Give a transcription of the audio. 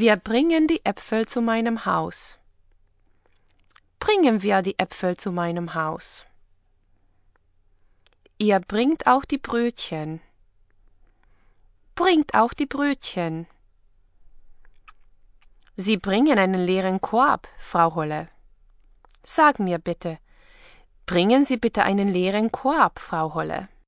Wir bringen die Äpfel zu meinem Haus. Bringen wir die Äpfel zu meinem Haus. Ihr bringt auch die Brötchen. Bringt auch die Brötchen. Sie bringen einen leeren Korb, Frau Holle. Sag mir bitte, bringen Sie bitte einen leeren Korb, Frau Holle.